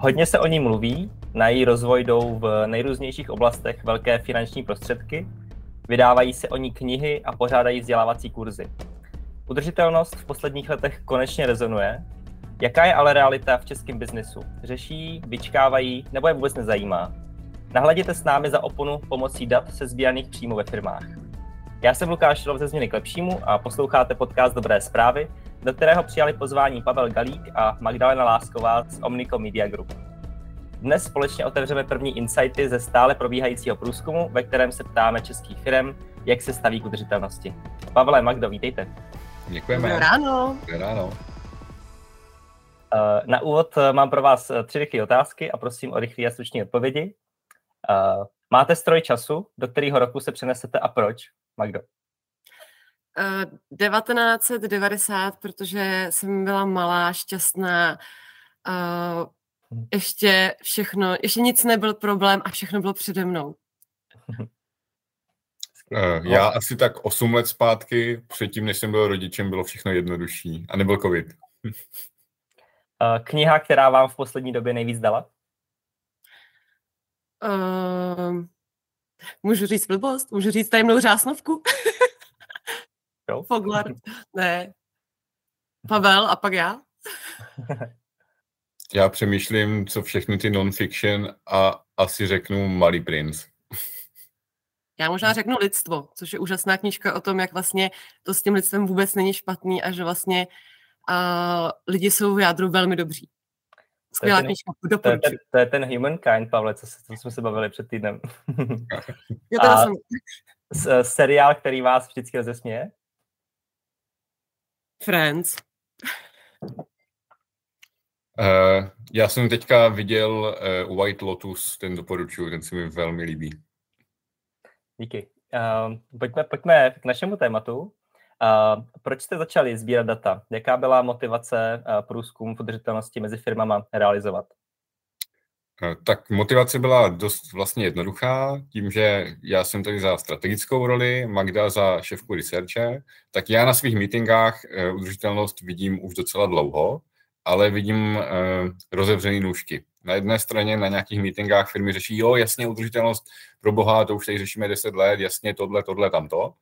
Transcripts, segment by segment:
Hodně se o ní mluví, na její rozvoj jdou v nejrůznějších oblastech velké finanční prostředky, vydávají se o ní knihy a pořádají vzdělávací kurzy. Udržitelnost v posledních letech konečně rezonuje. Jaká je ale realita v českém biznesu? Řeší, vyčkávají nebo je vůbec nezajímá? Nahleděte s námi za oponu pomocí dat se sbíraných příjmů ve firmách. Já jsem Lukáš Šilov ze Změny k lepšímu a posloucháte podcast Dobré zprávy, do kterého přijali pozvání Pavel Galík a Magdalena Lásková z Omnico Media Group. Dnes společně otevřeme první insighty ze stále probíhajícího průzkumu, ve kterém se ptáme českých firm, jak se staví k udržitelnosti. Pavle, Magdo, vítejte. Děkujeme. Dobré ráno. Dobré ráno. Eh, na úvod eh, mám pro vás eh, tři rychlé otázky a prosím o rychlé a stručné odpovědi. Máte stroj času, do kterého roku se přenesete a proč? Magdo. 1990, protože jsem byla malá, šťastná, uh, ještě všechno, ještě nic nebyl problém a všechno bylo přede mnou. Já no. asi tak 8 let zpátky, předtím, než jsem byl rodičem, bylo všechno jednodušší a nebyl covid. kniha, která vám v poslední době nejvíc dala? Uh, můžu říct blbost? Můžu říct tajemnou řásnovku? Jo? Foglar. Ne. Pavel a pak já? já přemýšlím, co všechny ty non-fiction a asi řeknu Malý princ. Já možná řeknu Lidstvo, což je úžasná knižka o tom, jak vlastně to s tím lidstvem vůbec není špatný a že vlastně uh, lidi jsou v jádru velmi dobří. Skvělá knižka, to je, ten, to je ten Humankind, Pavle, co, co jsme se bavili před týdnem. jo, a jsem... S, seriál, který vás vždycky rozesměje? Friends. Uh, já jsem teďka viděl uh, White Lotus, ten doporučuju, ten se mi velmi líbí. Díky. Uh, pojďme, pojďme k našemu tématu. Uh, proč jste začali sbírat data? Jaká byla motivace uh, průzkum v udržitelnosti mezi firmama realizovat? Eh, tak motivace byla dost vlastně jednoduchá, tím, že já jsem tady za strategickou roli, Magda za šéfku researche, tak já na svých meetingách uh, udržitelnost vidím už docela dlouho, ale vidím uh, rozevřený nůžky. Na jedné straně na nějakých meetingách firmy řeší, jo, jasně, udržitelnost pro boha, to už tady řešíme 10 let, jasně, tohle, tohle, tamto.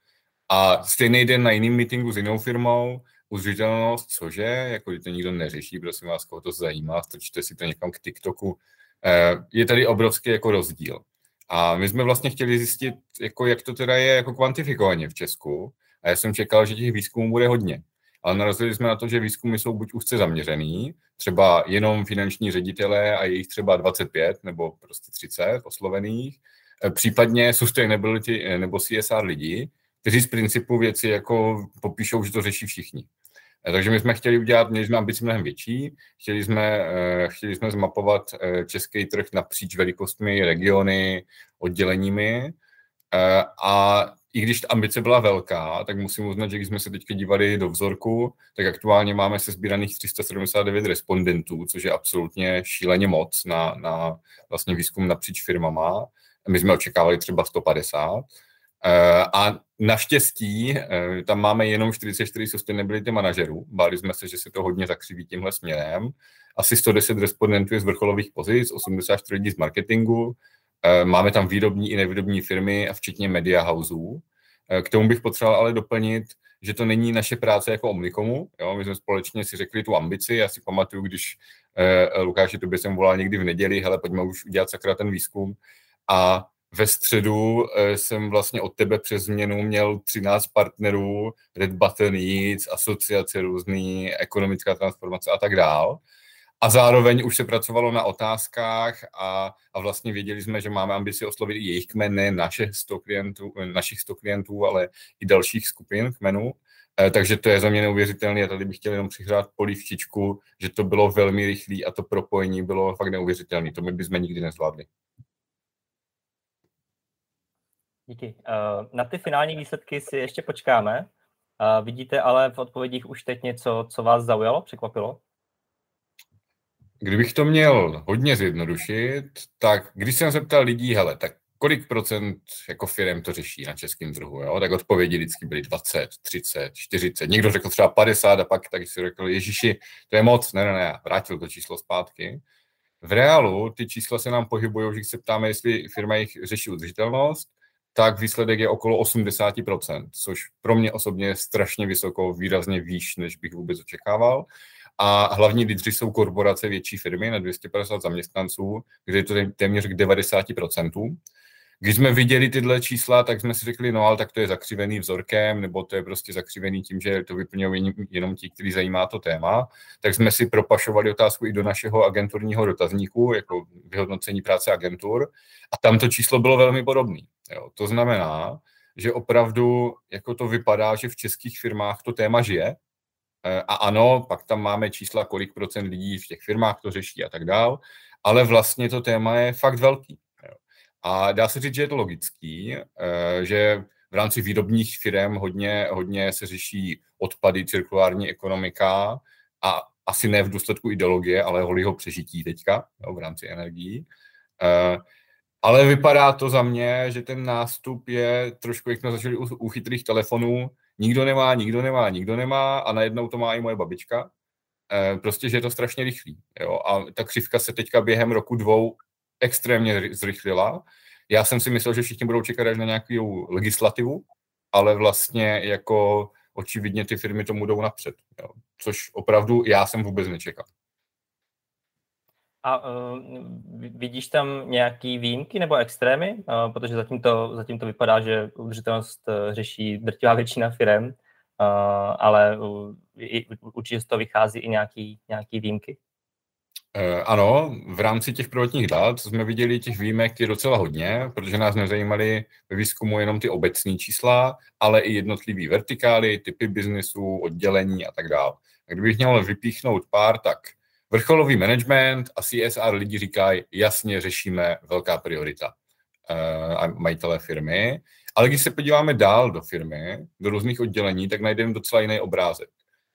A stejný den na jiném meetingu s jinou firmou, udržitelnost, cože, jako to nikdo neřeší, prosím vás, koho to zajímá, strčte si to někam k TikToku, Eh, je tady obrovský jako rozdíl. A my jsme vlastně chtěli zjistit, jako jak to teda je jako kvantifikovaně v Česku. A já jsem čekal, že těch výzkumů bude hodně. Ale narazili jsme na to, že výzkumy jsou buď úzce zaměřený, třeba jenom finanční ředitelé a jejich třeba 25 nebo prostě 30 oslovených, eh, případně sustainability eh, nebo CSR lidi, kteří z principu věci jako popíšou, že to řeší všichni. Eh, takže my jsme chtěli udělat, měli jsme ambici mnohem větší, chtěli jsme, eh, chtěli jsme zmapovat eh, český trh napříč velikostmi, regiony, odděleními a i když ta ambice byla velká, tak musím uznat, že když jsme se teďka dívali do vzorku, tak aktuálně máme se sbíraných 379 respondentů, což je absolutně šíleně moc na, na vlastně výzkum napříč firmama. My jsme očekávali třeba 150. A Naštěstí eh, tam máme jenom 44 sustainability manažerů. Báli jsme se, že se to hodně zakřiví tímhle směrem. Asi 110 respondentů je z vrcholových pozic, 84 lidí z marketingu. Eh, máme tam výrobní i nevýrobní firmy a včetně media houseů. Eh, k tomu bych potřeboval ale doplnit, že to není naše práce jako Omnikomu. Jo? My jsme společně si řekli tu ambici. Já si pamatuju, když eh, Lukáši, tobě jsem volal někdy v neděli, hele, pojďme už udělat sakra ten výzkum. A ve středu eh, jsem vlastně od tebe přes změnu měl 13 partnerů, Red Button Eats, asociace různý, ekonomická transformace a tak dál. A zároveň už se pracovalo na otázkách a, a vlastně věděli jsme, že máme ambici oslovit i jejich kmen, ne naše 100 klientů, našich 100 klientů, ale i dalších skupin kmenů. E, takže to je za mě neuvěřitelné a tady bych chtěl jenom přihrát polívčičku, že to bylo velmi rychlé a to propojení bylo fakt neuvěřitelné. To my bychom nikdy nezvládli. Díky. Eh, na ty finální výsledky si ještě počkáme. Eh, vidíte ale v odpovědích už teď něco, co vás zaujalo, překvapilo? Kdybych to měl hodně zjednodušit, tak když jsem se ptal lidí, hele, tak kolik procent jako firm to řeší na českém trhu, jo? tak odpovědi vždycky byly 20, 30, 40, někdo řekl třeba 50 a pak taky si řekl, ježiši, to je moc, ne, ne, ne, vrátil to číslo zpátky. V reálu ty čísla se nám pohybují, že když se ptáme, jestli firma jich řeší udržitelnost, tak výsledek je okolo 80%, což pro mě osobně je strašně vysoko, výrazně výš, než bych vůbec očekával. A hlavní lídři jsou korporace větší firmy na 250 zaměstnanců, kde je to téměř k 90%. Když jsme viděli tyhle čísla, tak jsme si řekli, no ale tak to je zakřivený vzorkem, nebo to je prostě zakřivený tím, že to vyplňují jenom ti, kteří zajímá to téma. Tak jsme si propašovali otázku i do našeho agenturního dotazníku, jako vyhodnocení práce agentur. A tam to číslo bylo velmi podobné. To znamená, že opravdu jako to vypadá, že v českých firmách to téma žije, e, a ano, pak tam máme čísla, kolik procent lidí v těch firmách to řeší a tak dál, ale vlastně to téma je fakt velký. A dá se říct, že je to logický, eh, že v rámci výrobních firm hodně, hodně se řeší odpady, cirkulární ekonomika a asi ne v důsledku ideologie, ale holího přežití teďka jo, v rámci energií. Eh, ale vypadá to za mě, že ten nástup je trošku, jak jsme začali u, chytrých telefonů, nikdo nemá, nikdo nemá, nikdo nemá a najednou to má i moje babička. Eh, prostě, že je to strašně rychlý. Jo? A ta křivka se teďka během roku dvou extrémně zrychlila. Já jsem si myslel, že všichni budou čekat až na nějakou legislativu, ale vlastně jako očividně ty firmy tomu jdou napřed, jo. což opravdu já jsem vůbec nečekal. A uh, vidíš tam nějaký výjimky nebo extrémy? Uh, protože zatím to, zatím to vypadá, že udržitelnost uh, řeší drtivá většina firm, uh, ale uh, určitě z toho vychází i nějaký, nějaký výjimky. Eh, ano, v rámci těch prvotních dat jsme viděli těch výjimek je docela hodně, protože nás nezajímaly ve výzkumu jenom ty obecní čísla, ale i jednotlivý vertikály, typy biznesů, oddělení a tak dále. Kdybych měl vypíchnout pár, tak vrcholový management a CSR lidi říkají, jasně řešíme velká priorita uh, a majitele firmy. Ale když se podíváme dál do firmy, do různých oddělení, tak najdeme docela jiný obrázek.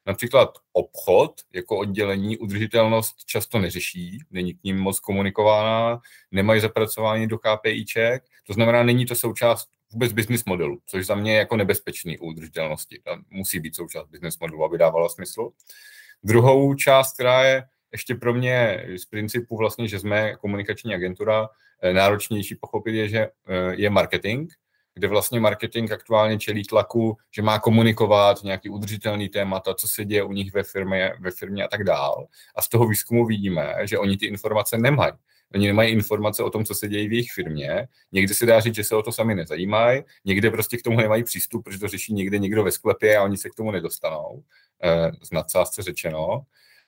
Například obchod jako oddělení udržitelnost často neřeší, není k ním moc komunikována, nemají zapracování do KPIček, to znamená, není to součást vůbec business modelu, což za mě je jako nebezpečný u udržitelnosti. To musí být součást business modelu, aby dávalo smysl. Druhou část, která je ještě pro mě z principu vlastně, že jsme komunikační agentura, eh, náročnější pochopit je, že eh, je marketing, kde vlastně marketing aktuálně čelí tlaku, že má komunikovat nějaký udržitelný témata, co se děje u nich ve firmě, ve firmě a tak dál. A z toho výzkumu vidíme, že oni ty informace nemají. Oni nemají informace o tom, co se děje v jejich firmě. Někde se dá říct, že se o to sami nezajímají, někde prostě k tomu nemají přístup, protože to řeší někde někdo ve sklepě a oni se k tomu nedostanou. Eh, z nadsázce řečeno.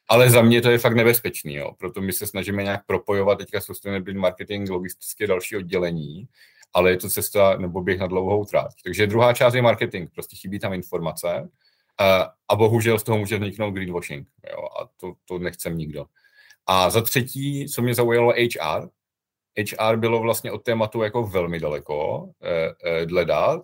Ale za mě to je fakt nebezpečný, jo. proto my se snažíme nějak propojovat teďka sustainability marketing, logistické další oddělení, ale je to cesta nebo běh na dlouhou tráť. Takže druhá část je marketing, prostě chybí tam informace a, bohužel z toho může vzniknout greenwashing jo, a to, to nechcem nikdo. A za třetí, co mě zaujalo, HR. HR bylo vlastně od tématu jako velmi daleko eh, eh, dle dát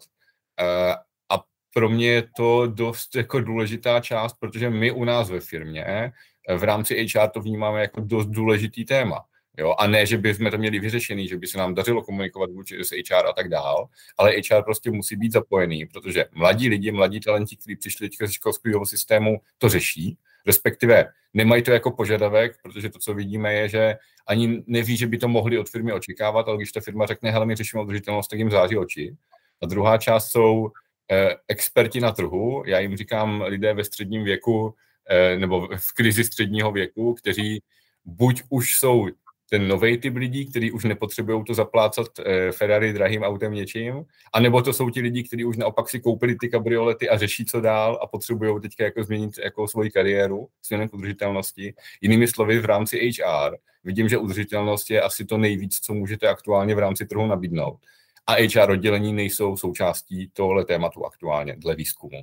eh, a pro mě je to dost jako důležitá část, protože my u nás ve firmě v rámci HR to vnímáme jako dost důležitý téma. Jo? A ne, že by jsme to měli vyřešený, že by se nám dařilo komunikovat vůči s HR a tak dál, ale HR prostě musí být zapojený, protože mladí lidi, mladí talenti, kteří přišli teďka ze školského systému, to řeší, respektive nemají to jako požadavek, protože to, co vidíme, je, že ani neví, že by to mohli od firmy očekávat, ale když ta firma řekne, hele, my řešíme udržitelnost, tak jim září oči. A druhá část jsou eh, experti na trhu, já jim říkám lidé ve středním věku, eh, nebo v krizi středního věku, kteří buď už jsou ten nový typ lidí, kteří už nepotřebují to zaplácat eh, Ferrari drahým autem něčím, anebo to jsou ti lidi, kteří už naopak si koupili ty kabriolety a řeší, co dál a potřebují teďka jako změnit jako svoji kariéru směrem k udržitelnosti. Jinými slovy, v rámci HR vidím, že udržitelnost je asi to nejvíc, co můžete aktuálně v rámci trhu nabídnout. A HR oddělení nejsou součástí tohle tématu aktuálně, dle výzkumu.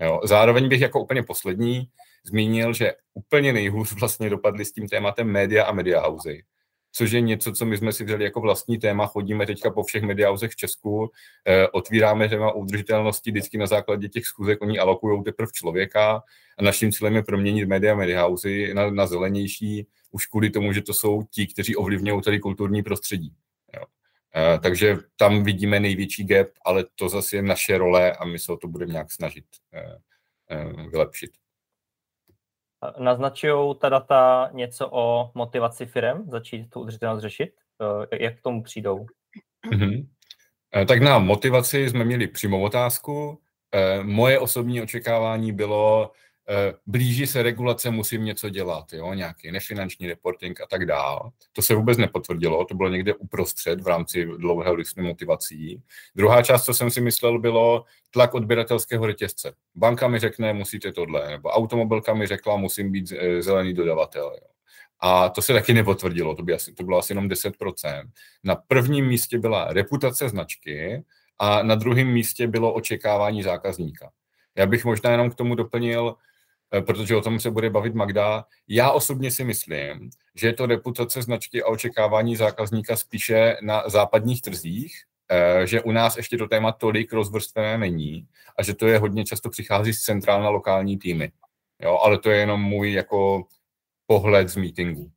Jo. Zároveň bych jako úplně poslední zmínil, že úplně nejhůř vlastně dopadly s tím tématem média a media housey což je něco, co my jsme si vzali jako vlastní téma. Chodíme teďka po všech mediauzech v Česku, eh, otvíráme téma udržitelnosti vždycky na základě těch schůzek, oni alokují teprve člověka a naším cílem je proměnit media mediahuzy na, na zelenější, už kvůli tomu, že to jsou ti, kteří ovlivňují tady kulturní prostředí. Jo. Eh, takže tam vidíme největší gap, ale to zase je naše role a my se o to budeme nějak snažit eh, vylepšit. Naznačují ta data něco o motivaci firm začít tu udržitelnost řešit? Jak k tomu přijdou? Mm-hmm. Tak na motivaci jsme měli přímou otázku. Moje osobní očekávání bylo, Eh, blíží se regulace, musím něco dělat, jo, nějaký nefinanční reporting a tak dál. To se vůbec nepotvrdilo, to bylo někde uprostřed v rámci dlouhého listu motivací. Druhá část, co jsem si myslel, bylo tlak odběratelského řetězce. Banka mi řekne, musíte tohle, nebo automobilka mi řekla, musím být eh, zelený dodavatel. Jo. A to se taky nepotvrdilo, to, by asi, to bylo asi jenom 10%. Na prvním místě byla reputace značky a na druhém místě bylo očekávání zákazníka. Já bych možná jenom k tomu doplnil, Eh, protože o tom se bude bavit Magda. Já osobně si myslím, že je to reputace značky a očekávání zákazníka spíše na západních trzích, eh, že u nás ještě to téma tolik rozvrstvené není a že to je hodně často přichází z centrál na lokální týmy. Jo, ale to je jenom můj jako pohled z meetingu.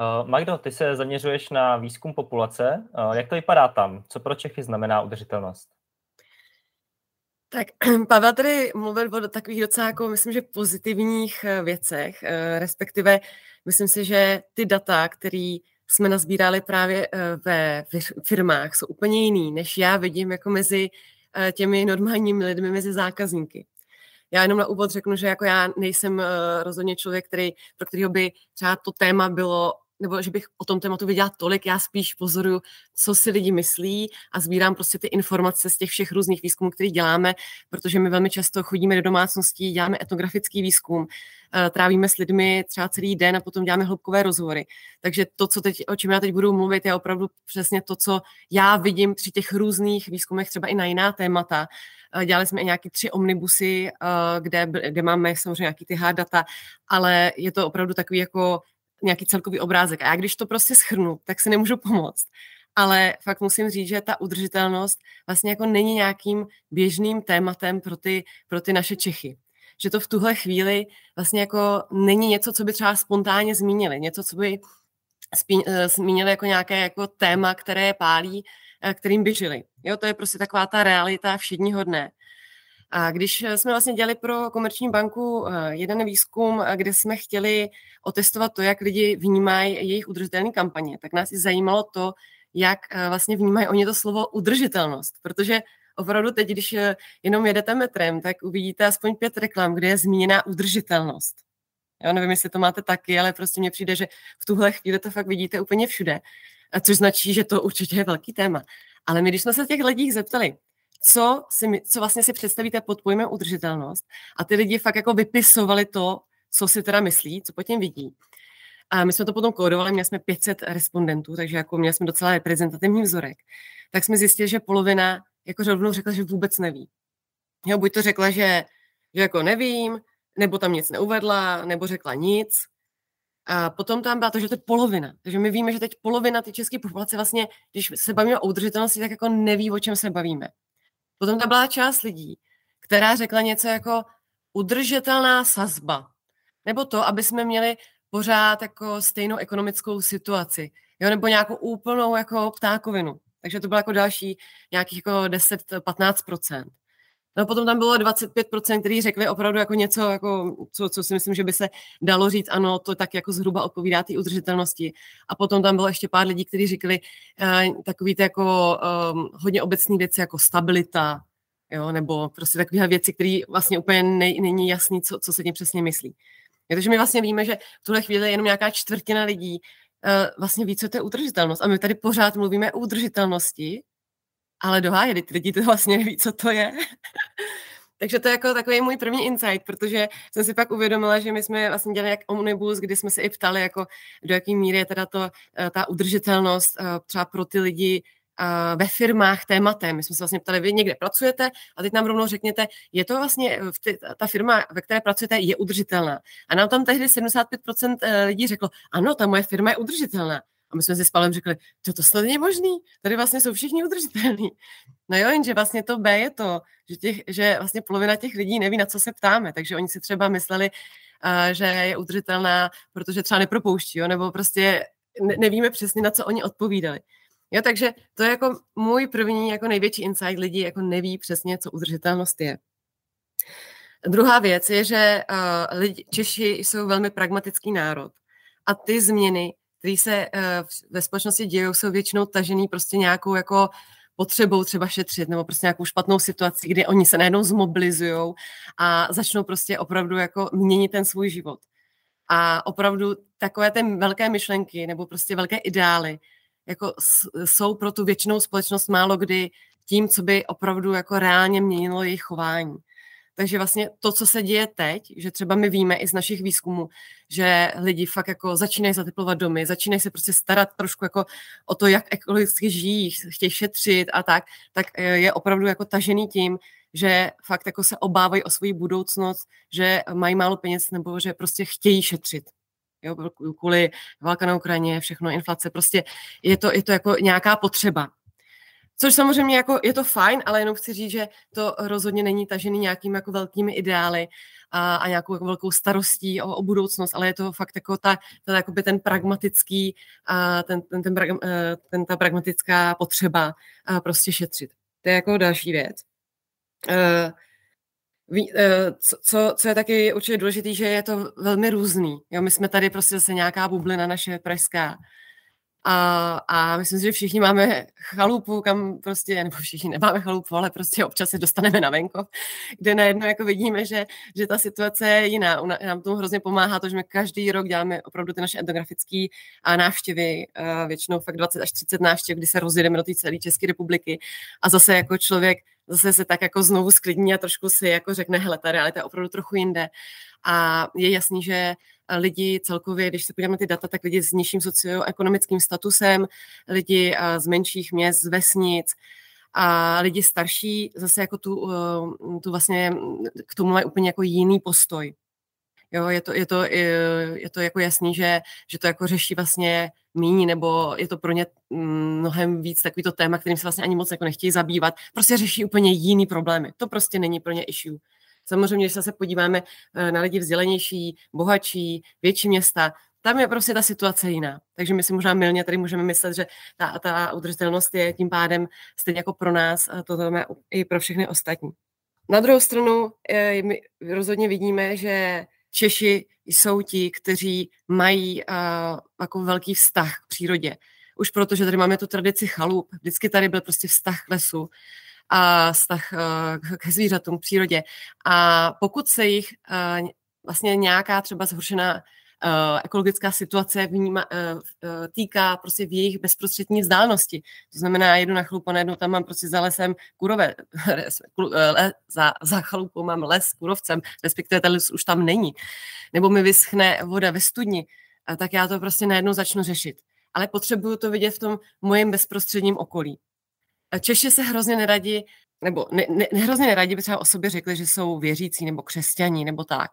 Uh, Magdo, ty se zaměřuješ na výzkum populace. Uh, jak to vypadá tam? Co pro Čechy znamená udržitelnost? Tak Pavel tady mluvil o takových docela, jako, myslím, že pozitivních eh, věcech, eh, respektive myslím si, že ty data, které jsme nazbírali právě eh, ve firmách, jsou úplně jiný, než já vidím jako mezi těmi normálními lidmi, mezi zákazníky. Já jenom na úvod řeknu, že jako já nejsem rozhodně člověk, který, pro kterého by třeba to téma bylo nebo že bych o tom tématu viděla tolik, já spíš pozoruju, co si lidi myslí a sbírám prostě ty informace z těch všech různých výzkumů, které děláme, protože my velmi často chodíme do domácností, děláme etnografický výzkum, eh, trávíme s lidmi třeba celý den a potom děláme hloubkové rozhovory. Takže to, co teď, o čem já teď budu mluvit, je opravdu přesně to, co já vidím při těch různých výzkumech, třeba i na jiná témata. Eh, dělali jsme i nějaké tři omnibusy, eh, kde, kde máme samozřejmě nějaký ty hard data, ale je to opravdu takový jako nějaký celkový obrázek. A já když to prostě schrnu, tak si nemůžu pomoct. Ale fakt musím říct, že ta udržitelnost vlastně jako není nějakým běžným tématem pro ty, pro ty naše Čechy. Že to v tuhle chvíli vlastně jako není něco, co by třeba spontánně zmínili, něco, co by eh, zmínili jako nějaké jako téma, které je pálí, eh, kterým by žili. Jo, to je prostě taková ta realita všedního dne. A když eh, jsme vlastně dělali pro Komerční banku eh, jeden výzkum, eh, kde jsme chtěli otestovat to, jak lidi vnímají jejich udržitelné kampaně, tak nás i zajímalo to, jak vlastně vnímají oni to slovo udržitelnost, protože opravdu teď, když jenom jedete metrem, tak uvidíte aspoň pět reklam, kde je zmíněná udržitelnost. Já nevím, jestli to máte taky, ale prostě mně přijde, že v tuhle chvíli to fakt vidíte úplně všude, což značí, že to určitě je velký téma. Ale my, když jsme se těch lidí zeptali, co, si, co vlastně si představíte pod pojmem udržitelnost a ty lidi fakt jako vypisovali to, co si teda myslí, co po tím vidí. A my jsme to potom kódovali, měli jsme 500 respondentů, takže jako měli jsme docela reprezentativní vzorek. Tak jsme zjistili, že polovina jako rovnou řekla, že vůbec neví. Jo, buď to řekla, že, že jako nevím, nebo tam nic neuvedla, nebo řekla nic. A potom tam byla to, že to je polovina. Takže my víme, že teď polovina ty české populace vlastně, když se bavíme o udržitelnosti, tak jako neví, o čem se bavíme. Potom tam byla část lidí, která řekla něco jako udržitelná sazba. Nebo to, aby jsme měli pořád jako stejnou ekonomickou situaci. Jo, nebo nějakou úplnou jako ptákovinu. Takže to bylo jako další nějakých jako 10-15%. No potom tam bylo 25%, kteří řekli opravdu jako něco, jako, co, co si myslím, že by se dalo říct, ano, to tak jako zhruba odpovídá té udržitelnosti. A potom tam bylo ještě pár lidí, kteří řekli uh, takový ty jako um, hodně obecné věci jako stabilita, jo, nebo prostě takové věci, které vlastně úplně ne, není jasný, co, co se tím přesně myslí. Takže my vlastně víme, že v tuhle chvíli je jenom nějaká čtvrtina lidí uh, vlastně ví, co to je udržitelnost. A my tady pořád mluvíme o udržitelnosti, ale do háje, lidi to vlastně neví, co to je. Takže to je jako takový můj první insight, protože jsem si pak uvědomila, že my jsme vlastně dělali jak omnibus, kdy jsme se i ptali, jako do jaké míry je teda to, eh, ta udržitelnost eh, třeba pro ty lidi eh, ve firmách tématem. My jsme se vlastně ptali, vy někde pracujete a teď nám rovnou řekněte, je to vlastně, ta firma, ve které pracujete, je udržitelná. A nám tam tehdy 75% lidí řeklo, ano, ta moje firma je udržitelná. A my jsme si s Palem řekli, že to snad není možný, tady vlastně jsou všichni udržitelní. No jo, jenže vlastně to B je to, že, těch, že vlastně polovina těch lidí neví, na co se ptáme, takže oni si třeba mysleli, uh, že je udržitelná, protože třeba nepropouští, jo, nebo prostě ne, nevíme přesně, na co oni odpovídali. Jo, takže to je jako můj první, jako největší insight lidí, jako neví přesně, co udržitelnost je. Druhá věc je, že uh, lidi, Češi jsou velmi pragmatický národ a ty změny, které se uh, ve společnosti dějí, jsou většinou tažený prostě nějakou jako potřebou třeba šetřit nebo prostě nějakou špatnou situaci, kdy oni se najednou zmobilizují a začnou prostě opravdu jako měnit ten svůj život. A opravdu takové ty velké myšlenky nebo prostě velké ideály jako jsou pro tu většinou společnost málo kdy tím, co by opravdu jako reálně měnilo jejich chování. Takže vlastně to, co se děje teď, že třeba my víme i z našich výzkumů, že lidi fakt jako začínají zateplovat domy, začínají se prostě starat trošku jako o to, jak ekologicky žijí, chtějí šetřit a tak, tak e, je opravdu jako tažený tím, že fakt jako se obávají o svoji budoucnost, že mají málo peněz nebo že prostě chtějí šetřit. Jo, kvůli válka na Ukrajině, všechno, inflace, prostě je to, je to jako nějaká potřeba. Což samozřejmě jako je to fajn, ale jenom chci říct, že to rozhodně není tažený nějakými jako velkými ideály a, a nějakou jako velkou starostí o, o budoucnost, ale je to fakt jako ta, ta jakoby ten pragmatický, a ten, ten, ten, eh, ten, ta pragmatická potřeba a prostě šetřit. To je jako další věc. Uh, co, co, co je taky určitě důležité, že je to velmi různý. Jo, my jsme tady prostě zase nějaká bublina naše pražská, a, a myslím si, že všichni máme chalupu, kam prostě, nebo všichni nemáme chalupu, ale prostě občas se dostaneme na venkov, kde najednou jako vidíme, že, že ta situace je jiná. Nám tomu hrozně pomáhá to, že my každý rok děláme opravdu ty naše etnografické návštěvy, většinou fakt 20 až 30 návštěv, kdy se rozjedeme do té celé České republiky a zase jako člověk zase se tak jako znovu sklidní a trošku si jako řekne, hele, ta realita je opravdu trochu jinde. A je jasný, že lidi celkově, když se podíváme ty data, tak lidi s nižším socioekonomickým statusem, lidi z menších měst, z vesnic, a lidi starší zase jako tu, eh, tu vlastně k tomu mají úplně jako jiný postoj. Jo, je to, je to, je to jako jasný, že, že to jako řeší vlastně míní, nebo je to pro ně mm, mnohem víc takový to téma, kterým se vlastně ani moc jako nechtějí zabývat. Prostě řeší úplně jiný problémy. To prostě není pro ně issue. Samozřejmě, když se podíváme eh, na lidi vzdělenější, bohatší, větší města, tam je prostě ta situace jiná. Takže my si možná milně tady můžeme myslet, že ta, ta udržitelnost je tím pádem stejně jako pro nás, a to znamená i pro všechny ostatní. Na druhou stranu eh, my rozhodně vidíme, že Češi jsou ti, kteří mají uh, jako velký vztah k přírodě. Už protože tady máme tu tradici chalup, vždycky tady byl prostě vztah k lesu a vztah uh, ke zvířatům, k přírodě. A pokud se jich uh, vlastně nějaká třeba zhoršená uh, ekologická situace vníma, uh, týká prostě v jejich bezprostřední vzdálenosti. To znamená, jedu na chalupu, najednou tam mám prostě za lesem kurové, za, za chalupou mám les s kurovcem, respektive ten les už tam není. Nebo mi vyschne voda ve studni, tak já to prostě najednou začnu řešit. Ale potřebuju to vidět v tom mojem bezprostředním okolí. Češi se hrozně neradi, nebo ne, ne, hrozně neradi by třeba o sobě řekli, že jsou věřící nebo křesťaní nebo tak.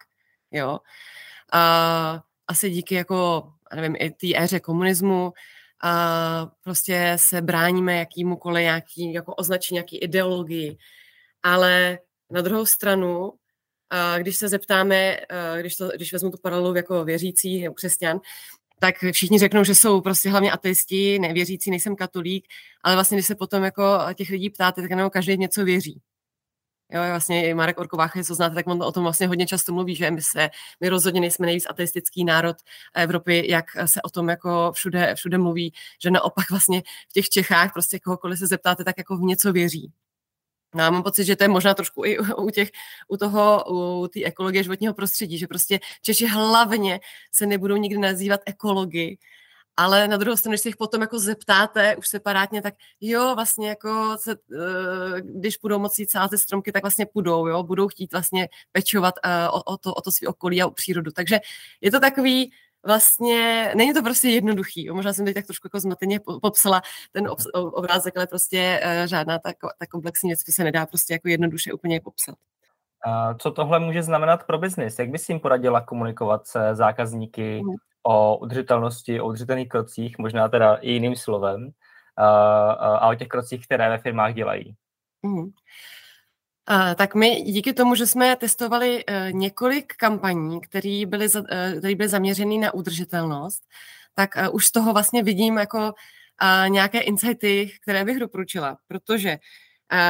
Jo. A asi díky jako, nevím, i té éře komunismu a prostě se bráníme jakýmukoliv nějaký, jako označení nějaký ideologii. Ale na druhou stranu, a když se zeptáme, když, to, když vezmu tu paralelu jako věřící nebo křesťan, tak všichni řeknou, že jsou prostě hlavně ateisti, nevěřící, nejsem katolík, ale vlastně, když se potom jako těch lidí ptáte, tak jenom každý něco věří. Jo, vlastně i Marek Orkovách, co znáte, tak on o tom vlastně hodně často mluví, že my, se, my rozhodně nejsme nejvíc ateistický národ Evropy, jak se o tom jako všude, všude mluví, že naopak vlastně v těch Čechách prostě kohokoliv se zeptáte, tak jako v něco věří. No a mám pocit, že to je možná trošku i u, těch, u toho, u té ekologie životního prostředí, že prostě Češi hlavně se nebudou nikdy nazývat ekologi, ale na druhou stranu, když se jich potom jako zeptáte už separátně, tak jo, vlastně jako se, eh, když budou moci jít sázet stromky, tak vlastně půjdou, jo, budou chtít vlastně pečovat eh, o, o to, o to svý okolí a o přírodu. Takže je to takový, vlastně, není to prostě jednoduchý. Jo. Možná jsem teď tak trošku jako zmateně popsala ten obrázek, ale prostě uh, žádná ta, ta komplexní věc se nedá prostě jako jednoduše úplně popsat. A co tohle může znamenat pro biznis? Jak bys jim poradila komunikovat se zákazníky mm. o udržitelnosti, o udržitelných krocích, možná teda i jiným slovem, a, a o těch krocích, které ve firmách dělají? Mm. Tak my díky tomu, že jsme testovali uh, několik kampaní, které byly, za, uh, byly zaměřené na udržitelnost, tak uh, už z toho vlastně vidím jako nějaké insighty, které bych doporučila, protože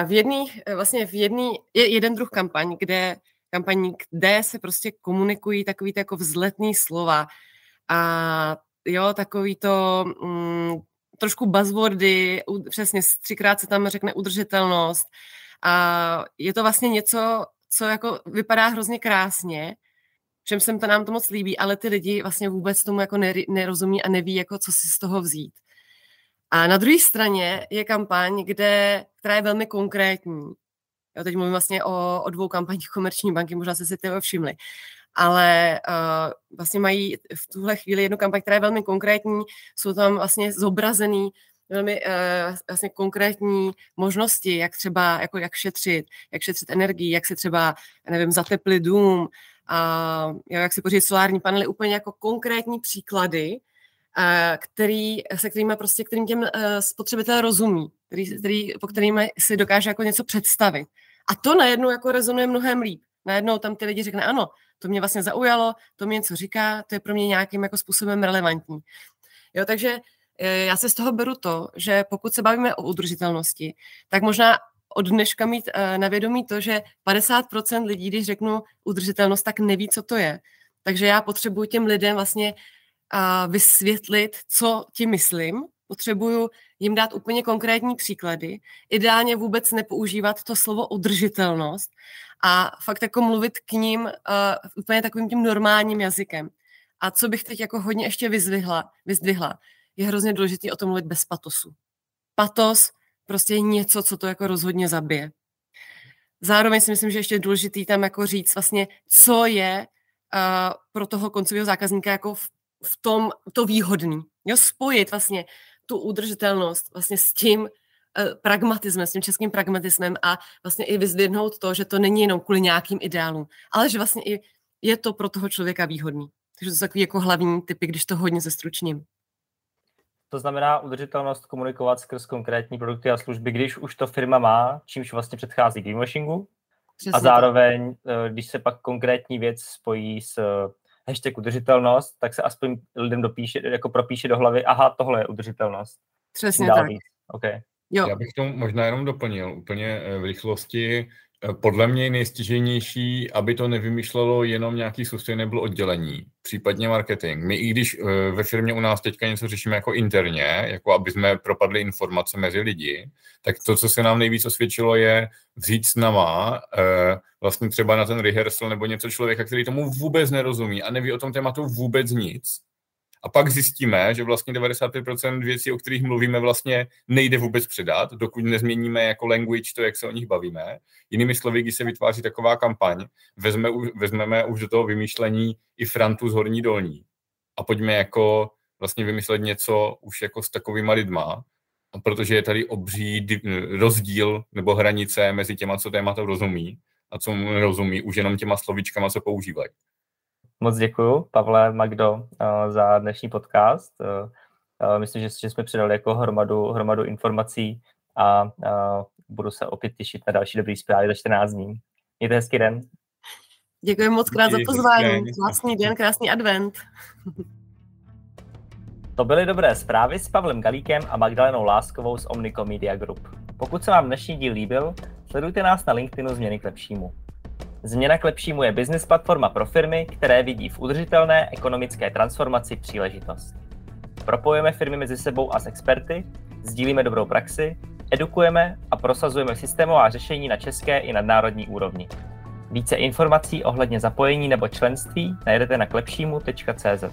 v jedných, uh, vlastně v jedný, je jeden druh kampaň, kde kampaní, kde se prostě komunikují takový jako vzletný slova. A jo, takový to mm, trošku buzzwordy, přesně třikrát se tam řekne udržitelnost a je to vlastně něco, co jako vypadá hrozně krásně, všem se to nám to moc líbí, ale ty lidi vlastně vůbec tomu jako nerozumí a neví, jako co si z toho vzít. A na druhé straně je kampaň, kde, která je velmi konkrétní. Jo, teď mluvím vlastně o, o dvou kampaních komerční banky, možná jste si toho všimli. Ale uh, vlastně mají v tuhle chvíli jednu kampaň, která je velmi konkrétní. Jsou tam vlastně zobrazený velmi uh, vlastně konkrétní možnosti, jak třeba jako jak šetřit, jak šetřit energii, jak se třeba, nevím, zateplit dům, a jo, jak si pořídit solární panely, úplně jako konkrétní příklady, který, se kterými prostě, kterým těm eh, spotřebitel rozumí, který, který, po kterými si dokáže jako něco představit. A to najednou jako rezonuje mnohem líp. Najednou tam ty lidi řekne, ano, to mě vlastně zaujalo, to mě něco říká, to je pro mě nějakým jako způsobem relevantní. Jo, takže eh, já se z toho beru to, že pokud se bavíme o udržitelnosti, tak možná od dneška mít uh, na vědomí to, že 50% lidí, když řeknu udržitelnost, tak neví, co to je. Takže já potřebuji těm lidem vlastně vysvětlit, co ti myslím, potřebuju jim dát úplně konkrétní příklady, ideálně vůbec nepoužívat to slovo udržitelnost a fakt jako mluvit k ním uh, úplně takovým tím normálním jazykem. A co bych teď jako hodně ještě vyzdvihla, vyzdvihla je hrozně důležité o tom mluvit bez patosu. Patos prostě je něco, co to jako rozhodně zabije. Zároveň si myslím, že ještě je důležitý tam jako říct vlastně, co je uh, pro toho koncového zákazníka jako v, v tom to výhodný. Jo, spojit vlastně tu udržitelnost vlastně s tím uh, pragmatismem, s tím českým pragmatismem a vlastně i vyzdvihnout to, že to není jenom kvůli nějakým ideálům, ale že vlastně i je to pro toho člověka výhodný. Takže to jsou takový jako hlavní typy, když to hodně zestručním. To znamená udržitelnost komunikovat skrz konkrétní produkty a služby, když už to firma má, čímž vlastně předchází greenwashingu. Přesně a zároveň, tak. Eh, když se pak konkrétní věc spojí s eh, hashtag udržitelnost, tak se aspoň lidem dopíše, jako propíše do hlavy, aha, tohle je udržitelnost. Přesně tak. Okay. Jo. Já bych to možná jenom doplnil úplně eh, v rychlosti. Eh, podle mě je nejstěžejnější, aby to nevymýšlelo jenom nějaký sustainable oddělení, případně marketing. My i když eh, ve firmě u nás teďka něco řešíme jako interně, jako aby jsme propadli informace mezi lidi, tak to, co se nám nejvíc osvědčilo, je vzít s náma vlastně třeba na ten rehearsal nebo něco člověka, který tomu vůbec nerozumí a neví o tom tématu vůbec nic a pak zjistíme, že vlastně 95% věcí, o kterých mluvíme, vlastně nejde vůbec předat, dokud nezměníme jako language to, jak se o nich bavíme. Jinými slovy, když se vytváří taková kampaň, vezme, vezmeme už do toho vymýšlení i frantu z horní dolní a pojďme jako vlastně vymyslet něco už jako s takovýma lidma, protože je tady obří rozdíl nebo hranice mezi těma, co tématu rozumí a co mu nerozumí, už jenom těma slovíčkama, co používají. Moc děkuji, Pavle, Magdo, eh, za dnešní podcast. Eh, eh, myslím, že, že jsme přidali jako hromadu, hromadu informací a budu se opět těšit na další dobrý zprávy za 14 dní. Mějte hezký den. Děkuji moc krát za pozvání. Krásný den, krásný advent. To byly dobré zprávy s Pavlem Galíkem a Magdalenou Láskovou z Omnico Media Group. Pokud se vám dnešní díl líbil, sledujte nás na LinkedInu Změny k lepšímu. Změna k lepšímu je business platforma pro firmy, které vidí v udržitelné ekonomické transformaci příležitost. Propojujeme firmy mezi sebou a s experty, sdílíme dobrou praxi, edukujeme a prosazujeme systémová řešení na české i nadnárodní úrovni. Více informací ohledně zapojení nebo členství najdete na klepšímu.cz.